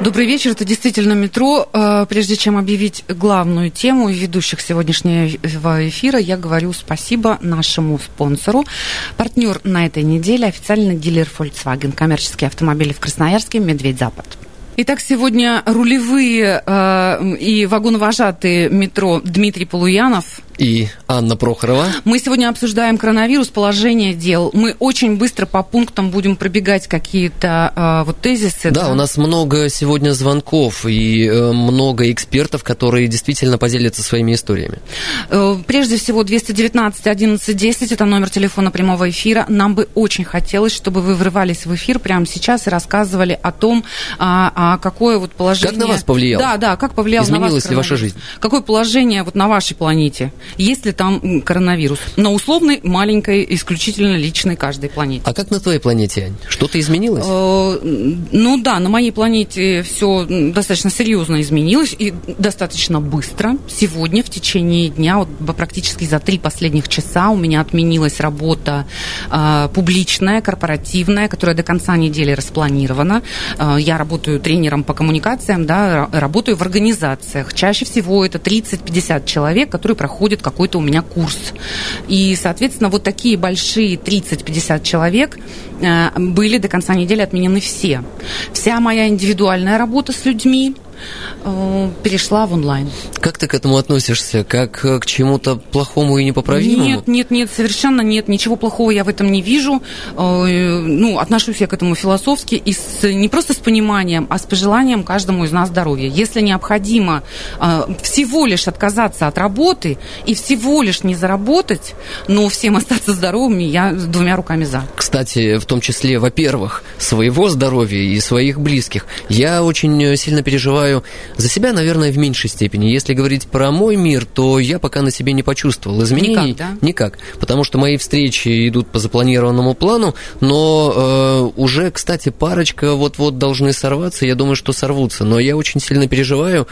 Добрый вечер, это действительно метро. Э, Прежде чем объявить главную тему ведущих сегодняшнего эфира, я говорю спасибо нашему спонсору. Партнер на этой неделе официальный дилер Volkswagen, коммерческие автомобили в Красноярске, Медведь Запад. Итак, сегодня рулевые э, и вагоновожатые метро Дмитрий Полуянов, и Анна Прохорова. Мы сегодня обсуждаем коронавирус, положение дел. Мы очень быстро по пунктам будем пробегать какие-то э, вот тезисы. Да, да, у нас много сегодня звонков и э, много экспертов, которые действительно поделятся своими историями. Э, прежде всего, 219 11 10 это номер телефона прямого эфира. Нам бы очень хотелось, чтобы вы врывались в эфир прямо сейчас и рассказывали о том, а, а какое вот положение... Как на вас повлиял? Да, да, как повлиял Изменилась на вас ли ваша жизнь? Какое положение вот на вашей планете? Есть ли там коронавирус. На условной, маленькой, исключительно личной каждой планете. А как на твоей планете, Ань? Что-то изменилось? Э, ну да, на моей планете все достаточно серьезно изменилось и достаточно быстро. Сегодня, в течение дня, вот практически за три последних часа у меня отменилась работа э, публичная, корпоративная, которая до конца недели распланирована. Э, я работаю тренером по коммуникациям, да, работаю в организациях. Чаще всего это 30-50 человек, которые проходят проходит какой-то у меня курс. И, соответственно, вот такие большие 30-50 человек э, были до конца недели отменены все. Вся моя индивидуальная работа с людьми, Э, перешла в онлайн. Как ты к этому относишься? Как к чему-то плохому и непоправимому? Нет, нет, нет, совершенно нет. Ничего плохого я в этом не вижу. Э, ну, отношусь я к этому философски и с, не просто с пониманием, а с пожеланием каждому из нас здоровья. Если необходимо э, всего лишь отказаться от работы и всего лишь не заработать, но всем остаться здоровыми, я двумя руками за. Кстати, в том числе, во-первых, своего здоровья и своих близких. Я очень сильно переживаю переживаю за себя, наверное, в меньшей степени. Если говорить про мой мир, то я пока на себе не почувствовал изменений. Никак, да? Никак. Потому что мои встречи идут по запланированному плану, но э, уже, кстати, парочка вот-вот должны сорваться. Я думаю, что сорвутся. Но я очень сильно переживаю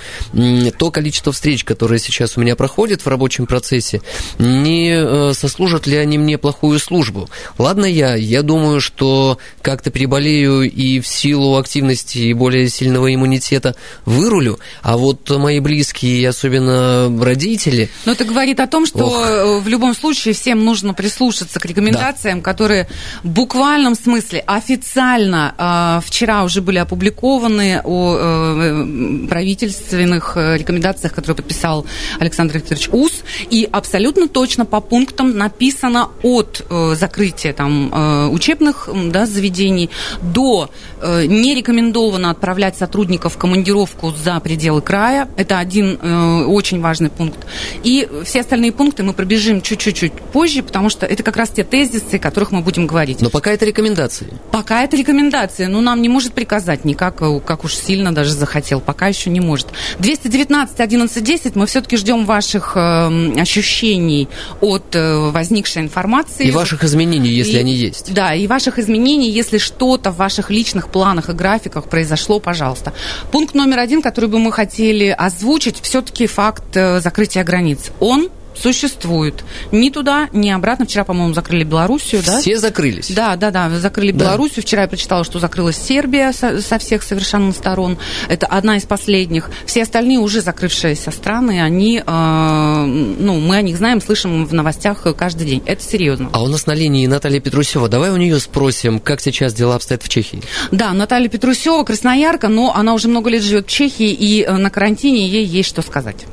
то количество встреч, которые сейчас у меня проходят в рабочем процессе, не э, сослужат ли они мне плохую службу. Ладно я, я думаю, что как-то переболею и в силу активности и более сильного иммунитета вырулю, а вот мои близкие, особенно родители... Но это говорит о том, что Ох. Э, в любом случае всем нужно прислушаться к рекомендациям, да. которые в буквальном смысле официально э, вчера уже были опубликованы о э, правительственных рекомендациях, которые подписал Александр Викторович Ус, и абсолютно точно по пунктам написано от закрытия там, учебных да, заведений до не рекомендовано отправлять сотрудников в командировку доставку за пределы края. Это один э, очень важный пункт. И все остальные пункты мы пробежим чуть-чуть позже, потому что это как раз те тезисы, о которых мы будем говорить. Но пока это рекомендации. Пока это рекомендации. Ну, нам не может приказать никак, э, как уж сильно даже захотел. Пока еще не может. 219 11 10 мы все-таки ждем ваших э, ощущений от э, возникшей информации. И ваших изменений, если и, они есть. Да, и ваших изменений, если что-то в ваших личных планах и графиках произошло, пожалуйста. Пункт номер один один, который бы мы хотели озвучить, все-таки факт э, закрытия границ. Он существует. Ни туда, ни обратно. Вчера, по-моему, закрыли Белоруссию, да? Все закрылись. Да, да, да, закрыли да. Белоруссию. Вчера я прочитала, что закрылась Сербия со, со всех совершенно сторон. Это одна из последних. Все остальные уже закрывшиеся страны, они, э, ну, мы о них знаем, слышим в новостях каждый день. Это серьезно. А у нас на линии Наталья Петрусева. Давай у нее спросим, как сейчас дела обстоят в Чехии. Да, Наталья Петрусева, красноярка, но она уже много лет живет в Чехии, и э, на карантине ей есть что сказать.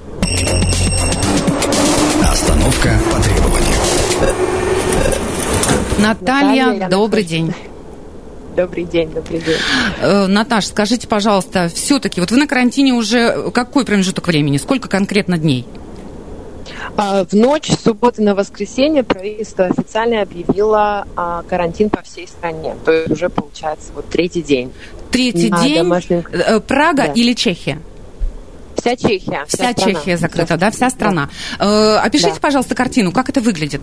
Остановка по требованию. Наталья, Наталья добрый день. Добрый день, добрый день. Э, Наташ, скажите, пожалуйста, все-таки, вот вы на карантине уже какой промежуток времени? Сколько конкретно дней? А, в ночь с субботы на воскресенье правительство официально объявило а, карантин по всей стране. То есть уже получается вот третий день. Третий день? Домашнем... Э, Прага да. или Чехия? Вся Чехия. Вся, вся Чехия закрыта, да, вся страна. Да. Э, опишите, да. пожалуйста, картину, как это выглядит?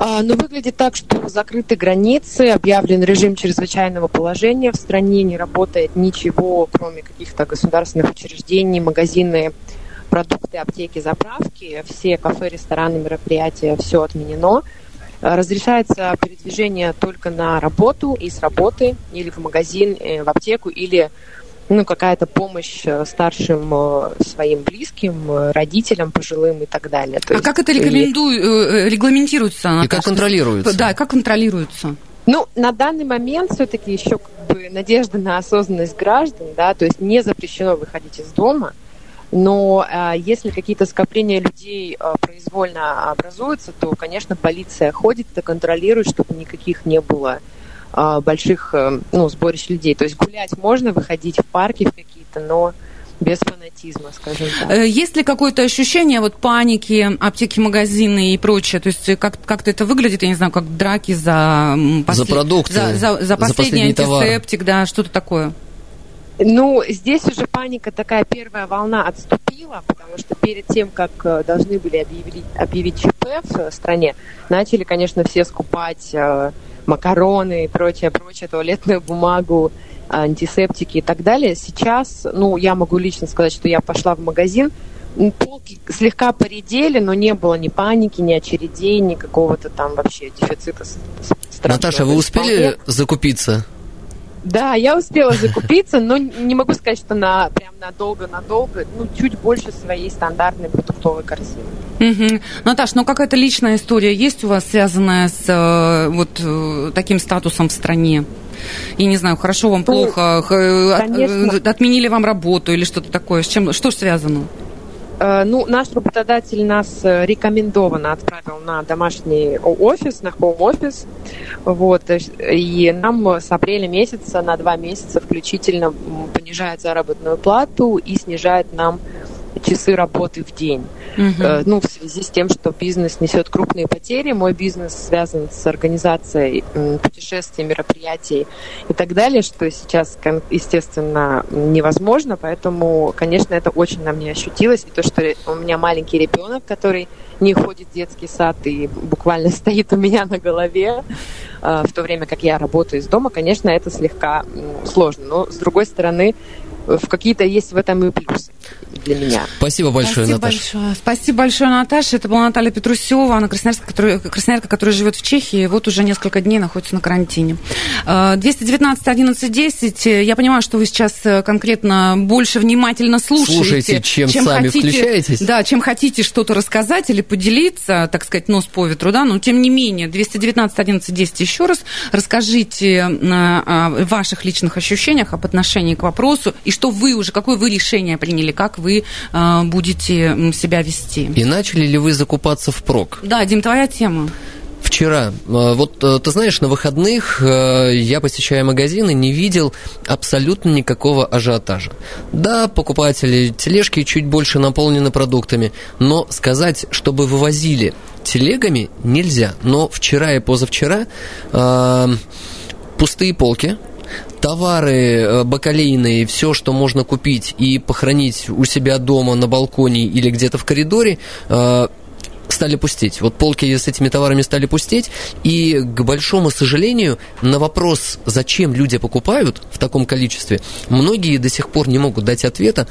А, ну, выглядит так, что закрыты границы, объявлен режим чрезвычайного положения. В стране не работает ничего, кроме каких-то государственных учреждений, магазины, продукты, аптеки, заправки. Все кафе, рестораны, мероприятия, все отменено. Разрешается передвижение только на работу и с работы, или в магазин, э, в аптеку, или ну, какая-то помощь э, старшим э, своим близким, э, родителям, пожилым и так далее. То а есть, как это рекоменду... и... регламентируется? И как контролируется? Да, как контролируется? Ну, на данный момент все-таки еще как бы надежда на осознанность граждан, да, то есть не запрещено выходить из дома, но э, если какие-то скопления людей э, произвольно образуются, то, конечно, полиция ходит и контролирует, чтобы никаких не было больших э, ну, сборищ людей. То есть гулять можно, выходить в парки в какие-то, но без фанатизма, скажем так. Э, есть ли какое-то ощущение вот паники, аптеки, магазины и прочее? То есть как, как-то это выглядит, я не знаю, как драки за... Послед... За продукты, за, за, за последний, за антисептик, товар. да, что-то такое? Ну, здесь уже паника такая первая волна отступила, потому что перед тем, как э, должны были объявить, объявить ЧП в стране, начали, конечно, все скупать макароны и прочее, прочее, туалетную бумагу, антисептики и так далее. Сейчас, ну, я могу лично сказать, что я пошла в магазин, полки слегка поредели, но не было ни паники, ни очередей, ни какого-то там вообще дефицита. Наташа, вы успели закупиться? Да, я успела закупиться, но не могу сказать, что на прям надолго-надолго, ну, чуть больше своей стандартной продуктовой корзины. Угу. Наташ, ну какая-то личная история есть у вас, связанная с э, вот э, таким статусом в стране? Я не знаю, хорошо вам, ну, плохо, конечно. отменили вам работу или что-то такое? С чем, что связано? Э, ну, наш работодатель нас э, рекомендованно отправил на домашний офис, на хоум-офис. Вот, и нам с апреля месяца на два месяца включительно понижает заработную плату и снижает нам часы работы в день. Uh-huh. Ну, в связи с тем, что бизнес несет крупные потери, мой бизнес связан с организацией путешествий, мероприятий и так далее, что сейчас, естественно, невозможно, поэтому, конечно, это очень на мне ощутилось. И то, что у меня маленький ребенок, который не ходит в детский сад и буквально стоит у меня на голове, э, в то время как я работаю из дома, конечно, это слегка сложно. Но, с другой стороны, в какие-то есть в этом и плюсы для меня. Спасибо большое, Спасибо Наташа. Большое. Спасибо большое, Наташа. Это была Наталья Петрусева, она красноярка, которая, красноярка, которая живет в Чехии, и вот уже несколько дней находится на карантине. 219 11 10. Я понимаю, что вы сейчас э, конкретно больше внимательно слушаете. Слушаете, чем, чем сами хотите, включаетесь. Да, чем хотите что-то рассказать или поделиться, так сказать, нос по ветру, да, но тем не менее, 219 11 10 еще раз расскажите о ваших личных ощущениях об отношении к вопросу и что вы уже, какое вы решение приняли, как вы э, будете себя вести. И начали ли вы закупаться в прок? Да, Дим, твоя тема. Вчера, э, вот э, ты знаешь, на выходных э, я, посещая магазины, не видел абсолютно никакого ажиотажа. Да, покупатели тележки чуть больше наполнены продуктами, но сказать, чтобы вывозили телегами нельзя. Но вчера и позавчера э, пустые полки, товары э, бакалейные, все, что можно купить и похоронить у себя дома на балконе или где-то в коридоре, э, стали пустеть. Вот полки с этими товарами стали пустеть, и, к большому сожалению, на вопрос, зачем люди покупают в таком количестве, многие до сих пор не могут дать ответа.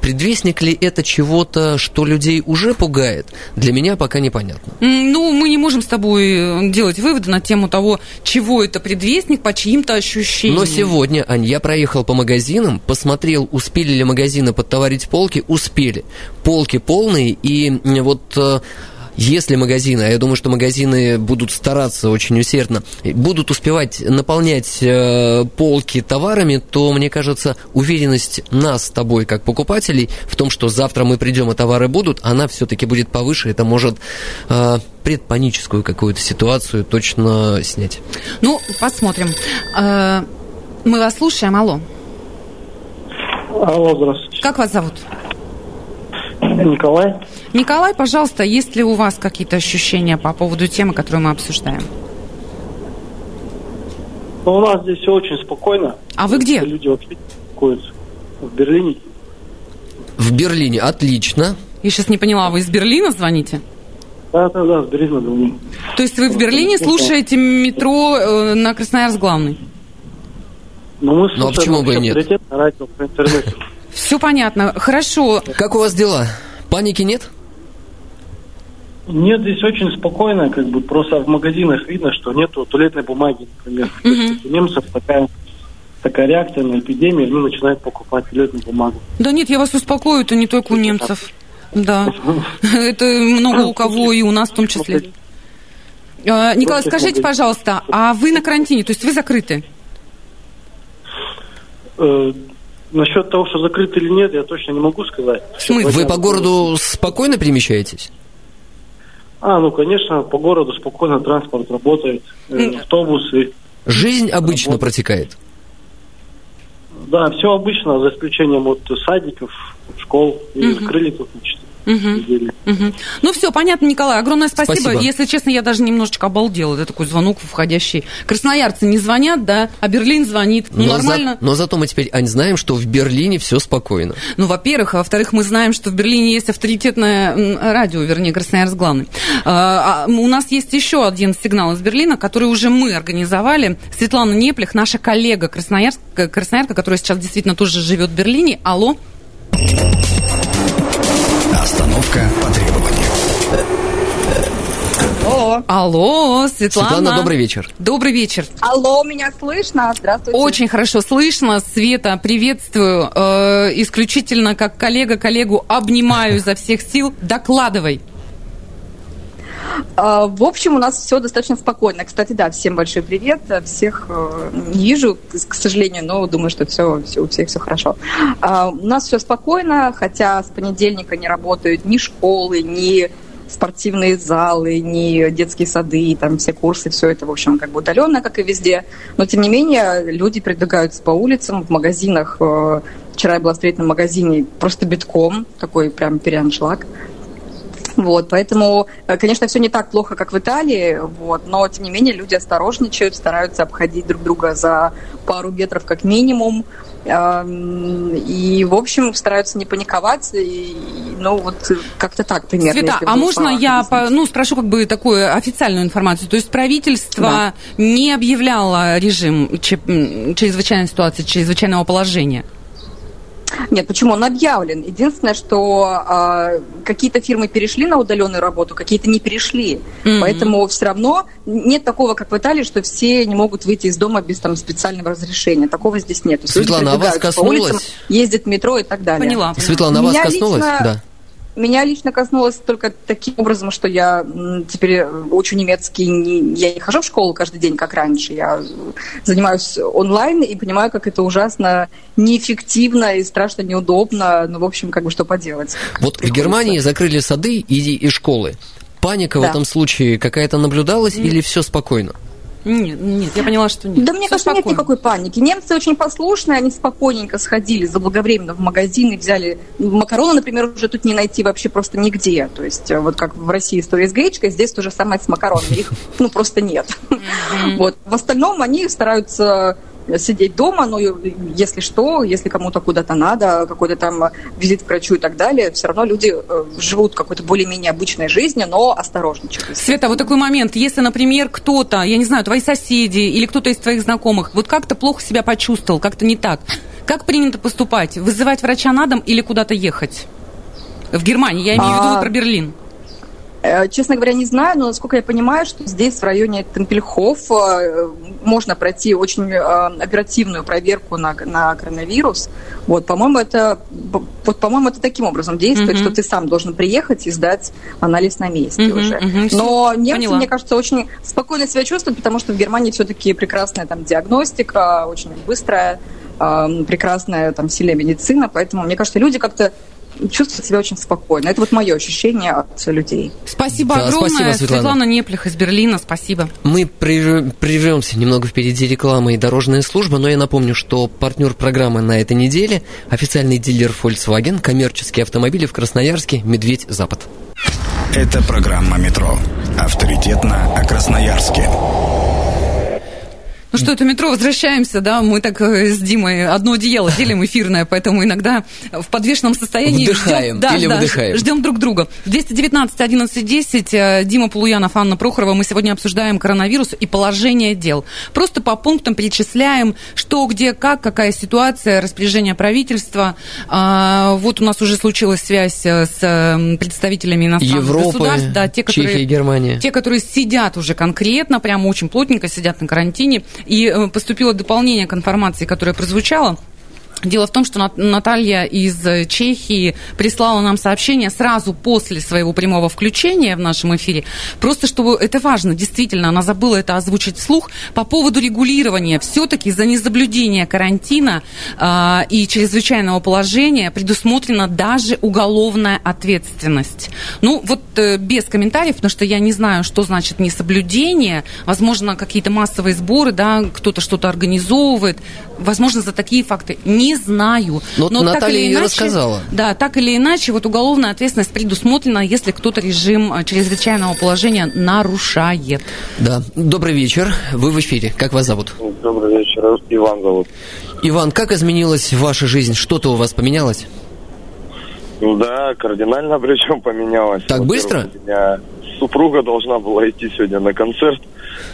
Предвестник ли это чего-то, что людей уже пугает? Для меня пока непонятно. Ну, мы не можем с тобой э, делать выводы на тему того, чего это предвестник, по чьим-то ощущениям. Но сегодня, Ань, я проехал по магазинам, посмотрел, успели ли магазины подтоварить полки, успели. Полки полные, и вот э, если магазины, а я думаю, что магазины будут стараться очень усердно, будут успевать наполнять э, полки товарами, то, мне кажется, уверенность нас с тобой, как покупателей, в том, что завтра мы придем, и товары будут, она все-таки будет повыше. Это может э, предпаническую какую-то ситуацию точно снять. Ну, посмотрим. Э, мы вас слушаем. Алло. Алло, здравствуйте. Как вас зовут? Николай. Николай, пожалуйста, есть ли у вас какие-то ощущения по поводу темы, которую мы обсуждаем? Ну, у нас здесь все очень спокойно. А вы где? Люди вообще беспокоятся. В Берлине. В Берлине, отлично. Я сейчас не поняла, вы из Берлина звоните? Да, да, да, с Берлина звоню. То есть вы в Берлине слушаете метро э, на Красноярск главный? Ну, мы Ну, а слушаем почему бы и нет? радио по интернету. Все понятно. Хорошо. Как у вас дела? Паники нет? Нет, здесь очень спокойно, как бы просто в магазинах видно, что нету туалетной бумаги, например. Есть У немцев такая, такая реакция на эпидемию, они начинают покупать туалетную бумагу. Да нет, я вас успокою, это не только у немцев. Да. Это много у кого и у нас в том числе. Э, Николай, скажите, пожалуйста, а вы на карантине, то есть вы закрыты? Насчет того, что закрыто или нет, я точно не могу сказать. Смысле? Вы по городу спокойно перемещаетесь? А, ну, конечно, по городу спокойно транспорт работает, э, автобусы. Жизнь обычно протекает. Да, все обычно, за исключением вот садиков, школ. И закрыли тут недели. Мгм. Ну все, понятно, Николай, огромное спасибо. Спасибо. Если честно, я даже немножечко обалдела. Это такой звонок входящий. Красноярцы не звонят, да, а Берлин звонит. Ну, Но, за- нормально. но зато мы теперь, Ань, знаем, что в Берлине все спокойно. Ну, во-первых, а во-вторых, мы знаем, что в Берлине есть авторитетное радио, вернее, Красноярск главный. А, а, у нас есть еще один сигнал из Берлина, который уже мы организовали. Светлана Неплих, наша коллега Красноярск, красноярка, которая сейчас действительно тоже живет в Берлине. Алло. Остановка по требованию. Алло. Алло, Светлана. Светлана, добрый вечер. Добрый вечер. Алло, меня слышно? Здравствуйте. Очень хорошо слышно. Света, приветствую. Э, исключительно как коллега коллегу обнимаю изо всех сил. Докладывай. А, В общем, у нас все достаточно спокойно. Кстати, да, всем большой привет. Всех э, не вижу, к сожалению, но думаю, что все, все у всех все хорошо. А, У нас все спокойно, хотя с понедельника не работают ни школы, ни спортивные залы, ни детские сады, там все курсы, все это, в общем, как бы удаленно, как и везде. Но, тем не менее, люди передвигаются по улицам, в магазинах. э, Вчера я была в строительном магазине просто битком, такой прям переаншлаг. Вот, поэтому, э, конечно, все не так плохо, как в Италии, вот, но, тем не менее, люди осторожничают, стараются обходить друг друга за пару метров как минимум, эм, и, в общем, стараются не паниковать, и, ну, вот как-то так примерно. Света, а можно я по- ну, спрошу как бы такую официальную информацию? То есть правительство не объявляло режим чрезвычайной ситуации, чрезвычайного положения? Нет, почему? Он объявлен. Единственное, что а, какие-то фирмы перешли на удаленную работу, какие-то не перешли. Мгм. Поэтому все равно нет такого, как в Италии, что все не могут выйти из дома без там, специального разрешения. Такого здесь нет. Светлана, а вас улицам, ездят в метро и так далее. Поняла. Светлана, а вас Меня коснулось? лично- Да. Меня лично коснулось только таким образом, что я теперь учу немецкий, не, я не хожу в школу каждый день, как раньше. Я занимаюсь онлайн и понимаю, как это ужасно неэффективно и страшно неудобно. Ну, в общем, как бы что поделать. Вот в. Германии закрыли сады и, и школы. Паника в Да. этом случае какая-то наблюдалась или все спокойно? Нет, нет, я поняла, что нет. Да мне Всё кажется, нет спокойно. никакой паники. Немцы очень послушные, они спокойненько сходили заблаговременно в магазин и взяли макароны, например, уже тут не найти вообще просто нигде. То есть э, вот как в России история с гречкой, здесь то же самое с макаронами. Их ну просто нет. Вот. В остальном они стараются сидеть дома, но если что, если кому-то куда-то надо, какой-то там визит к врачу и так далее, все равно люди э, живут какой-то более-менее обычной жизнью, но осторожничают. Света, вот такой момент. Если, например, кто-то, я не знаю, твои соседи или кто-то из твоих знакомых, вот как-то плохо себя почувствовал, как-то не так, как принято поступать? Вызывать врача на дом или куда-то ехать? В Германии, я имею в виду А, про Берлин. Э, Честно говоря, не знаю, но насколько я понимаю, что здесь, в районе Темпельхоф, э, можно пройти очень э, оперативную проверку на, на коронавирус. Вот, по-моему, это, вот, по-моему, это таким образом действует, Мгм. что ты сам должен приехать и сдать анализ на месте Мгм, уже. мгм, Но немцы, поняла. мне кажется, очень спокойно себя чувствуют, потому что в Германии все-таки прекрасная там диагностика, очень быстрая, прекрасная там сильная медицина, поэтому, мне кажется, люди как-то чувствуют себя очень спокойно. Это вот мое ощущение от людей. Спасибо Да, огромное. спасибо, Светлана. Светлана Неплих из Берлина, спасибо. Мы прерв- прервемся немного впереди рекламы и дорожная служба, но я напомню, что партнер программы на этой неделе – официальный дилер Volkswagen, коммерческие автомобили в Красноярске, Медведь Запад. Это программа «Метро». Авторитетно о Красноярске. Ну что, это метро, возвращаемся, да, мы так э, с Димой одно одеяло делим эфирное, поэтому иногда в подвешенном состоянии... Вдыхаем ждем, да, или да, выдыхаем. Ждем друг друга. 219 11 10, Дима Полуянов, Анна Прохорова, мы сегодня обсуждаем коронавирус и положение дел. Просто по пунктам перечисляем, что, где, как, какая ситуация, распоряжение правительства. А, вот у нас уже случилась связь э, с представителями иностранных Европы, государств, да, те, которые, Чехия, Германия. те, которые сидят уже конкретно, прямо очень плотненько сидят на карантине. И э, поступило дополнение к информации, которая прозвучала. Дело в том, что Наталья из Чехии прислала нам сообщение сразу после своего прямого включения в нашем эфире. Просто чтобы это важно, действительно, она забыла это озвучить вслух по поводу регулирования. Все-таки за несоблюдение карантина э, и чрезвычайного положения предусмотрена даже уголовная ответственность. Ну, вот э, без комментариев, потому что я не знаю, что значит несоблюдение. Возможно, какие-то массовые сборы, да, кто-то что-то организовывает. Возможно, за такие факты не знаю. Но, Но Наталья так или ее иначе, рассказала. Да, так или иначе, вот уголовная ответственность предусмотрена, если кто-то режим э, чрезвычайного положения нарушает. Да. Добрый вечер. Вы в эфире. Как вас зовут? Добрый вечер. Иван зовут. Иван, как изменилась ваша жизнь? Что-то у вас поменялось? Ну да, кардинально причем поменялось. Так быстро? У меня супруга должна была идти сегодня на концерт.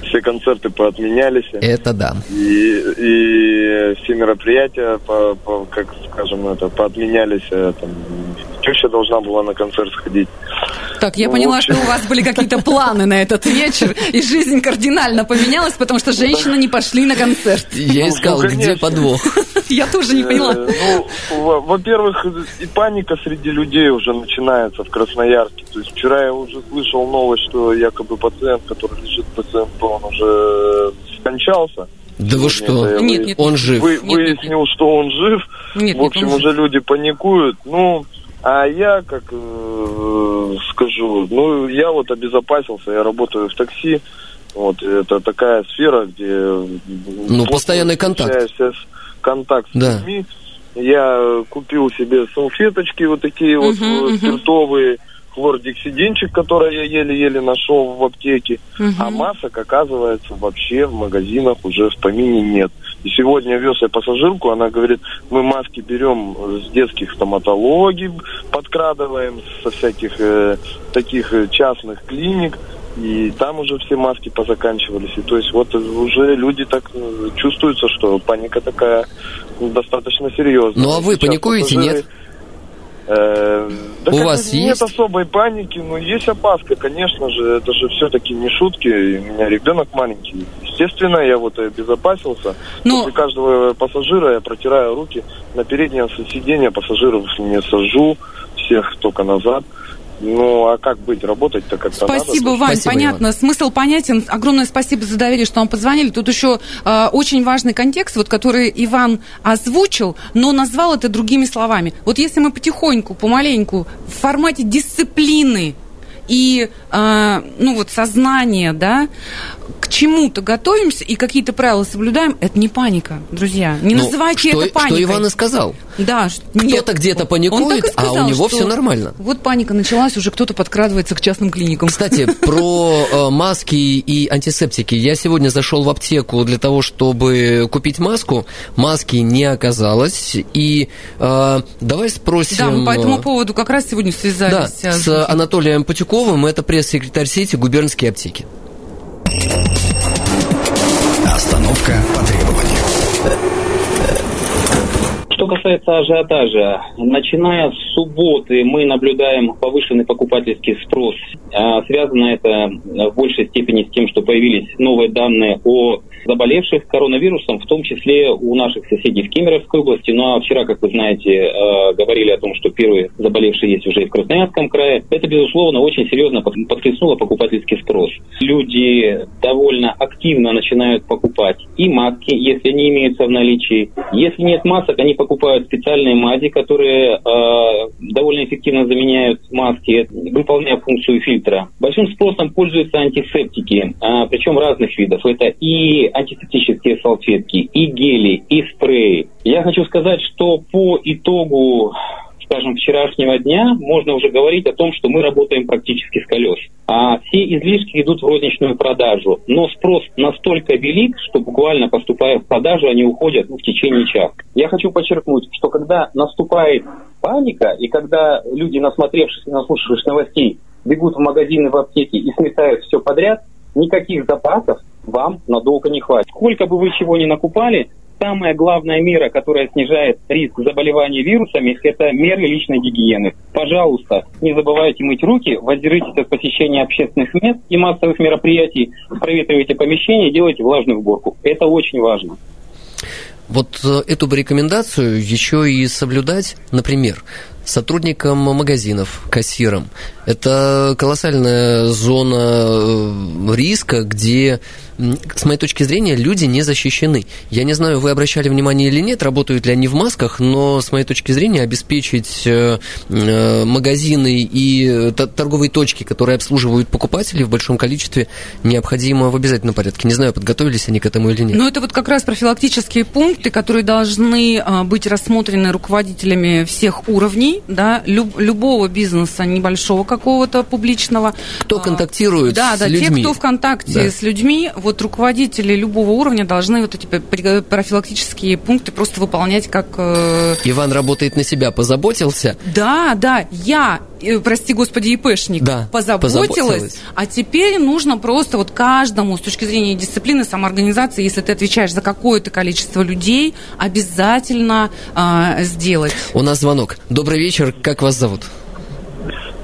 Все концерты поотменялись. Это да. И, и все мероприятия, по, по- как скажем, это, поотменялись. э, Там, теща должна была на концерт сходить. Так, я Ну, поняла, общем- что у вас были какие-то планы на этот вечер, и жизнь кардинально поменялась, потому что женщины не пошли на концерт. Я Ну, искал, ну, где подвох. Я тоже не поняла. Э, Ну, во- во-первых, и паника среди людей уже начинается в Красноярске. То есть вчера я уже слышал новость, что якобы пациент, который лежит в ПЦМП, он уже скончался. Да вы что? Нет, нет, Он жив. вы- Нет, нет, выяснил, что он жив. Нет, в общем, нет, уже люди паникуют. Ну, а я, как э, скажу, ну, я вот обезопасился, я работаю в такси. Вот, это такая сфера, где... Ну, постоянный контакт. Контакт с Да. людьми. Я купил себе салфеточки вот такие вот Мгм, э, спиртовые, хлордексидинчик, который я еле-еле нашел в аптеке. Мгм. А масок, оказывается, вообще в магазинах уже в помине нет. И сегодня вез я пассажирку, она говорит, мы маски берем с детских стоматологий, подкрадываем со всяких э, таких э, частных клиник, и там уже все маски позаканчивались. И то есть вот уже люди так э, чувствуются, что паника такая достаточно серьезная. Ну, а вы Сейчас паникуете, пассажиры, нет? Э, да У вас бы нет есть? особой паники, но есть опаска, конечно же, это же все-таки не шутки, у меня ребенок маленький. Естественно, я вот и обезопасился. Ну- После каждого пассажира я протираю руки на переднее сиденье пассажиров не сажу, всех только назад. Ну, а как быть, работать-то как-то Спасибо, надо. Вань, Спасибо, понятно. Смысл понятен. Огромное спасибо за доверие, что вам позвонили. Тут еще э, очень важный контекст, вот, который Иван озвучил, но назвал это другими словами. Вот если мы потихоньку, помаленьку, в формате дисциплины и, э, ну вот, сознания, да, к чему-то готовимся и какие-то правила соблюдаем, это не паника, друзья. Не Ну, называйте что, это паникой. Что Иван и сказал. Да, Кто-то где-то паникует, и а у сказал, него все нормально. Вот паника началась, уже кто-то подкрадывается к частным клиникам. Кстати, про э, маски и антисептики. Я сегодня зашел в аптеку для того, чтобы купить маску. Маски не оказалось. И э, давай спросим... Да, мы по этому э, поводу как раз сегодня Да, связались. а, с Анатолием Патюковым, это пресс-секретарь сети губернские аптеки. Остановка по требованию. Что касается ажиотажа, начиная с субботы мы наблюдаем повышенный покупательский спрос. А, Связано это в большей степени с тем, что появились новые данные о заболевших коронавирусом, в том числе у наших соседей в Кемеровской области. Ну а вчера, как вы знаете, э, говорили о том, что первые заболевшие есть уже и в Красноярском крае. Это, безусловно, очень серьезно под- подхлестнуло покупательский спрос. Люди довольно активно начинают покупать и маски, если они имеются в наличии. Если нет масок, они покупают специальные мази, которые э, довольно эффективно заменяют маски, выполняя функцию фильтра. Большим спросом пользуются антисептики, а, причем разных видов. Это и антисептические салфетки, и гели, и спреи. Я хочу сказать, что по итогу скажем, вчерашнего дня можно уже говорить о том, что мы работаем практически с колес. А все излишки идут в розничную продажу. Но спрос настолько велик, что буквально поступая в продажу, они уходят ну, в течение часа. Я хочу подчеркнуть, что когда наступает паника, и когда люди, насмотревшись и наслушавшись новостей, бегут в магазины, в аптеки и сметают все подряд, никаких запасов вам надолго не хватит. Сколько бы вы чего ни накупали, самая главная мера, которая снижает риск заболевания вирусами, это меры личной гигиены. Пожалуйста, не забывайте мыть руки, воздержитесь от посещения общественных мест и массовых мероприятий, проветривайте помещение, делайте влажную уборку. Это очень важно. Вот э, эту бы рекомендацию еще и соблюдать, например, сотрудникам магазинов, кассирам. Это колоссальная зона э, риска, где с моей точки зрения, люди не защищены. Я не знаю, вы обращали внимание или нет, работают ли они в масках, но с моей точки зрения обеспечить э, э, магазины и торговые точки, которые обслуживают покупателей в большом количестве, необходимо в обязательном порядке. Не знаю, подготовились они к этому или нет. Ну, это вот как раз профилактические пункты, которые должны а, быть рассмотрены руководителями всех уровней, да, люб, любого бизнеса, небольшого какого-то публичного. Кто контактирует да, с да, людьми. Да, те, кто в контакте да. с людьми, вот руководители любого уровня должны вот эти профилактические пункты просто выполнять как... Э, Иван работает на себя, позаботился? Да, да, я, э, прости господи, ИПшник, да, позаботилась, позаботилась, а теперь нужно просто вот каждому с точки зрения дисциплины, самоорганизации, если ты отвечаешь за какое-то количество людей, обязательно э, сделать. У нас звонок. Добрый вечер, как вас зовут?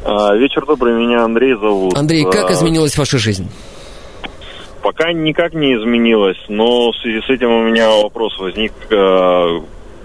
А, вечер добрый, меня Андрей зовут. Андрей, как а, изменилась ваша жизнь? Пока никак не изменилось, но в связи с этим у меня вопрос возник. Э,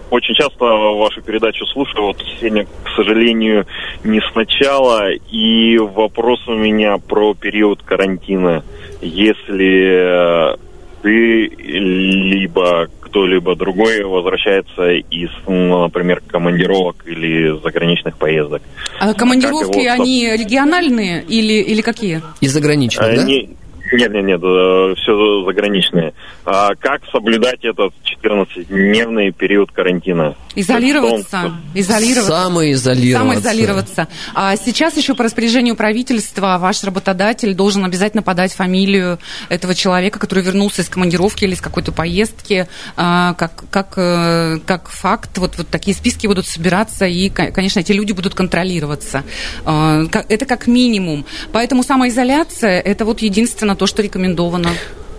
очень часто вашу передачу слушаю, вот сегодня, к сожалению, не сначала. И вопрос у меня про период карантина. Если э, ты либо кто-либо другой возвращается из, ну, например, командировок или заграничных поездок. А командировки, его... они региональные или, или какие? И заграничные, а, да? Не, нет, нет, нет, э, все заграничные. А как соблюдать этот 14-дневный период карантина? Изолироваться. Изолироваться. Самоизолироваться. Самоизолироваться. А сейчас еще по распоряжению правительства ваш работодатель должен обязательно подать фамилию этого человека, который вернулся из командировки или из какой-то поездки, а, как, как, э, как факт. Вот, вот такие списки будут собираться, и, конечно, эти люди будут контролироваться. А, это как минимум. Поэтому самоизоляция – это вот единственное то, что рекомендовано?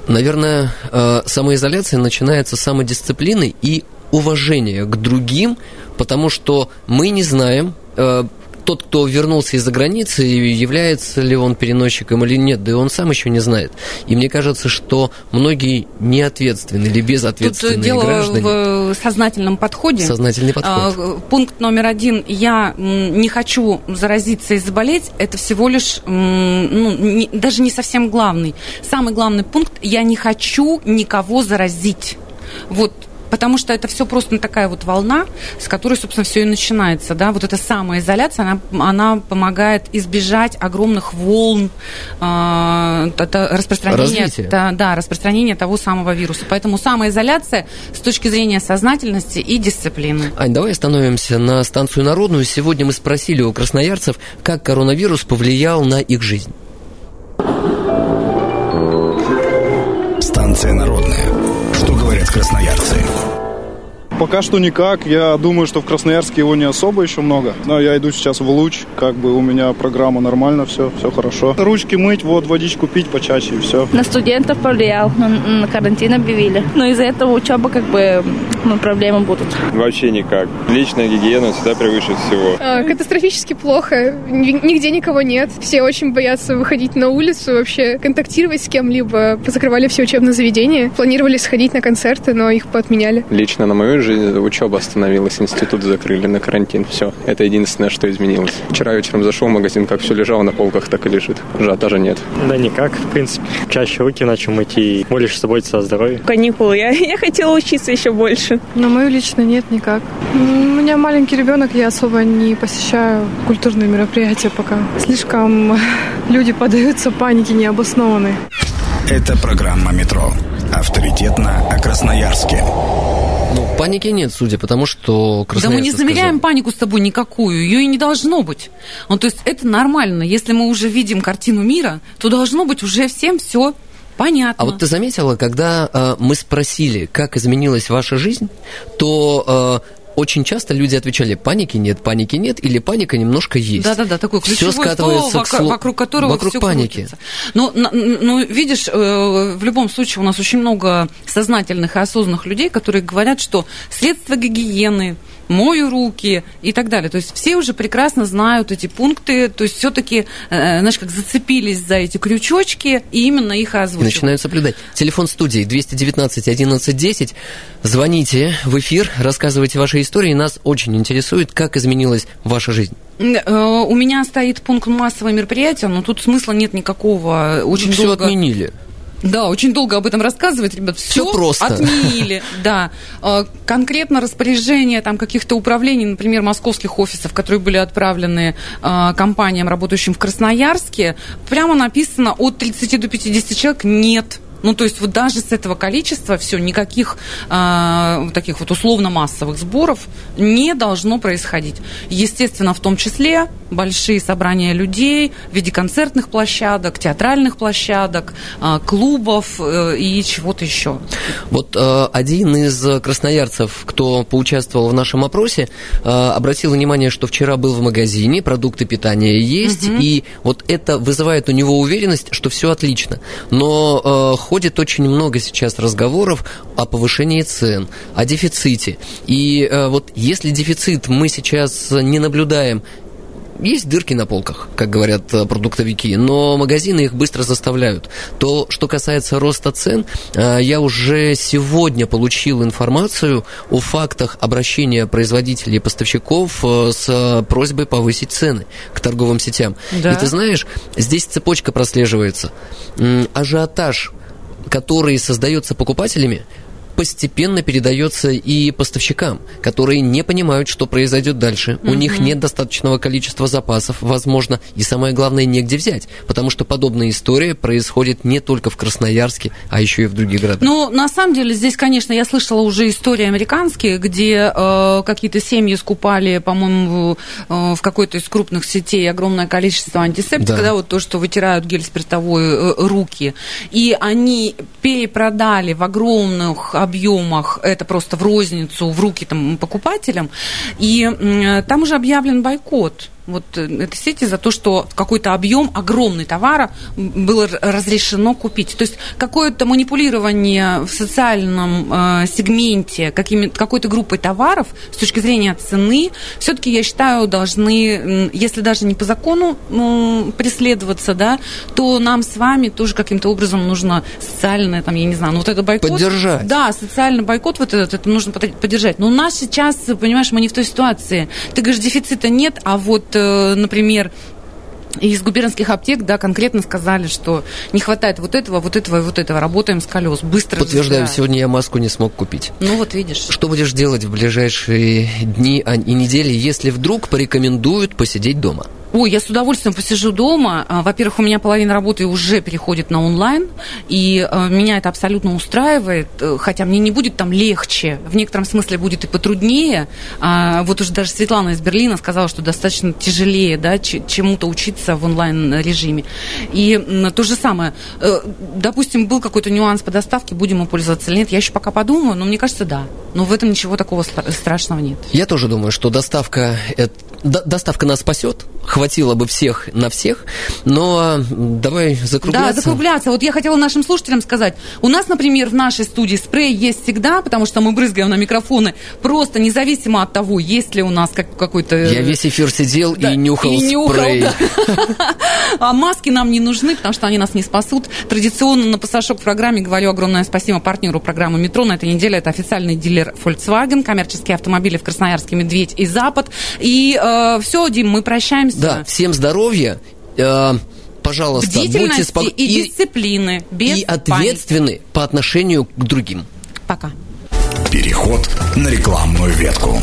Наверное, э, самоизоляция начинается с самодисциплины и уважения к другим, потому что мы не знаем, э, тот, кто вернулся из-за границы, является ли он переносчиком или нет, да и он сам еще не знает. И мне кажется, что многие неответственные или безответственные Тут дело граждане... в сознательном подходе. Сознательный подход. А, пункт номер один. Я не хочу заразиться и заболеть. Это всего лишь, ну, не, даже не совсем главный. Самый главный пункт. Я не хочу никого заразить. Вот потому что это все просто такая вот волна, с которой, собственно, все и начинается, да, вот эта самоизоляция, она, она помогает избежать огромных волн э, распространения, да, да, распространения того самого вируса. Поэтому самоизоляция с точки зрения сознательности и дисциплины. Ань, давай остановимся на станцию Народную. Сегодня мы спросили у красноярцев, как коронавирус повлиял на их жизнь. Красноярцы? Пока что никак. Я думаю, что в Красноярске его не особо еще много. Но я иду сейчас в луч. Как бы у меня программа нормально, все, все хорошо. Ручки мыть, вот водичку пить почаще и все. На студентов повлиял, на, на карантин объявили. Но из-за этого учеба как бы ну, проблемы будут. Вообще никак. Личная гигиена всегда превыше всего. А, катастрофически плохо. Нигде никого нет. Все очень боятся выходить на улицу, вообще контактировать с кем-либо. Позакрывали все учебные заведения. Планировали сходить на концерты, но их поотменяли. Лично на мою жизнь учеба остановилась, институт закрыли на карантин. Все. Это единственное, что изменилось. Вчера вечером зашел в магазин, как все лежало на полках, так и лежит. Ажиотажа нет. Да никак, в принципе. Чаще руки начал мыть и больше заботиться о здоровье. Каникулы. Я, я хотела учиться еще больше. Но мою лично нет никак. У меня маленький ребенок, я особо не посещаю культурные мероприятия пока. Слишком люди поддаются панике необоснованной. Это программа «Метро». Авторитетно о Красноярске. Паники нет, судя по тому, что Да мы не замеряем панику с тобой никакую, ее и не должно быть. Ну, то есть это нормально. Если мы уже видим картину мира, то должно быть уже всем все Понятно. А вот ты заметила, когда э, мы спросили, как изменилась ваша жизнь, то э, очень часто люди отвечали, паники нет, паники нет, или паника немножко есть. Да-да-да, такое ключевое все скатывается слово, к слу... вокруг которого вокруг все паники. крутится. Но, ну, видишь, э, в любом случае у нас очень много сознательных и осознанных людей, которые говорят, что средства гигиены, мою руки и так далее. То есть все уже прекрасно знают эти пункты, то есть все-таки, э, знаешь, как зацепились за эти крючочки и именно их озвучивают. Начинают соблюдать. Телефон студии 219 11 10. Звоните в эфир, рассказывайте ваши истории. Нас очень интересует, как изменилась ваша жизнь. Э, у меня стоит пункт массового мероприятия, но тут смысла нет никакого. Очень Все долго... отменили. Да, очень долго об этом рассказывать, ребят. Все, Все просто. отменили. Да. Э, конкретно распоряжение там каких-то управлений, например, московских офисов, которые были отправлены э, компаниям, работающим в Красноярске, прямо написано от 30 до 50 человек нет ну, то есть вот даже с этого количества все, никаких э, таких вот условно-массовых сборов не должно происходить. Естественно, в том числе большие собрания людей в виде концертных площадок, театральных площадок, э, клубов э, и чего-то еще. Вот э, один из красноярцев, кто поучаствовал в нашем опросе, э, обратил внимание, что вчера был в магазине, продукты питания есть, угу. и вот это вызывает у него уверенность, что все отлично. Но э, ходит очень много сейчас разговоров о повышении цен, о дефиците. И э, вот если дефицит мы сейчас не наблюдаем есть дырки на полках, как говорят э, продуктовики, но магазины их быстро заставляют. То, что касается роста цен, э, я уже сегодня получил информацию о фактах обращения производителей и поставщиков с просьбой повысить цены к торговым сетям. Да. И ты знаешь, здесь цепочка прослеживается. Ажиотаж, который создается покупателями, постепенно передается и поставщикам, которые не понимают, что произойдет дальше. У них нет достаточного количества запасов, возможно, и самое главное, негде взять, потому что подобная история происходит не только в Красноярске, а еще и в других городах. Ну, на самом деле, здесь, конечно, я слышала уже истории американские, где э, какие-то семьи скупали, по-моему, в, э, в какой-то из крупных сетей огромное количество антисептика, да. да, вот то, что вытирают гель спиртовой э, руки, и они перепродали в огромных объемах, это просто в розницу, в руки там, покупателям, и там уже объявлен бойкот вот э, этой сети за то, что какой-то объем огромный товара было разрешено купить. То есть какое-то манипулирование в социальном э, сегменте какой-то группой товаров с точки зрения цены, все-таки, я считаю, должны, если даже не по закону ну, преследоваться, да, то нам с вами тоже каким-то образом нужно социальное, там, я не знаю, ну вот это бойкот. Поддержать. Да, социальный бойкот вот этот, это нужно поддержать. Но у нас сейчас, понимаешь, мы не в той ситуации. Ты говоришь, дефицита нет, а вот например, из губернских аптек, да, конкретно сказали, что не хватает вот этого, вот этого и вот этого. Работаем с колес, быстро. Подтверждаю, разбирают. сегодня я маску не смог купить. Ну вот видишь. Что будешь делать в ближайшие дни и недели, если вдруг порекомендуют посидеть дома? Ой, я с удовольствием посижу дома. А, во-первых, у меня половина работы уже переходит на онлайн, и а, меня это абсолютно устраивает, э, хотя мне не будет там легче, в некотором смысле будет и потруднее. А, вот уже даже Светлана из Берлина сказала, что достаточно тяжелее да, чему-то учиться в онлайн-режиме. И то же самое. Э, допустим, был какой-то нюанс по доставке, будем мы пользоваться или нет, я еще пока подумаю, но мне кажется, да. Но в этом ничего такого страшного нет. Я тоже думаю, что доставка, доставка нас спасет, хватило бы всех на всех, но давай закругляться. Да, закругляться. Вот я хотела нашим слушателям сказать, у нас, например, в нашей студии спрей есть всегда, потому что мы брызгаем на микрофоны, просто независимо от того, есть ли у нас как, какой-то... Я весь эфир сидел да, и нюхал и нюхал, спрей. Да. А маски нам не нужны, потому что они нас не спасут. Традиционно на пассажок в программе говорю огромное спасибо партнеру программы «Метро». На этой неделе это официальный дилер Volkswagen, коммерческие автомобили в Красноярске «Медведь» и «Запад». И э, все, Дим, мы прощаемся. Да, всем здоровья. Э, пожалуйста, будьте спокойны. И, дисциплины, без И ответственны паники. по отношению к другим. Пока. Переход на рекламную ветку.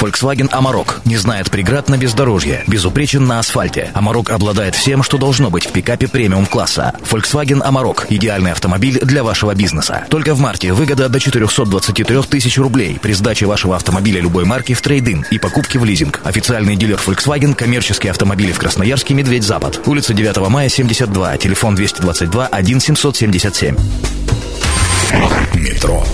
Volkswagen Amarok не знает преград на бездорожье, безупречен на асфальте. Amarok обладает всем, что должно быть в пикапе премиум класса. Volkswagen Amarok – идеальный автомобиль для вашего бизнеса. Только в марте выгода до 423 тысяч рублей при сдаче вашего автомобиля любой марки в трейдин и покупке в лизинг. Официальный дилер Volkswagen, коммерческие автомобили в Красноярске, Медведь Запад. Улица 9 мая, 72, телефон 222 1 777. Метро.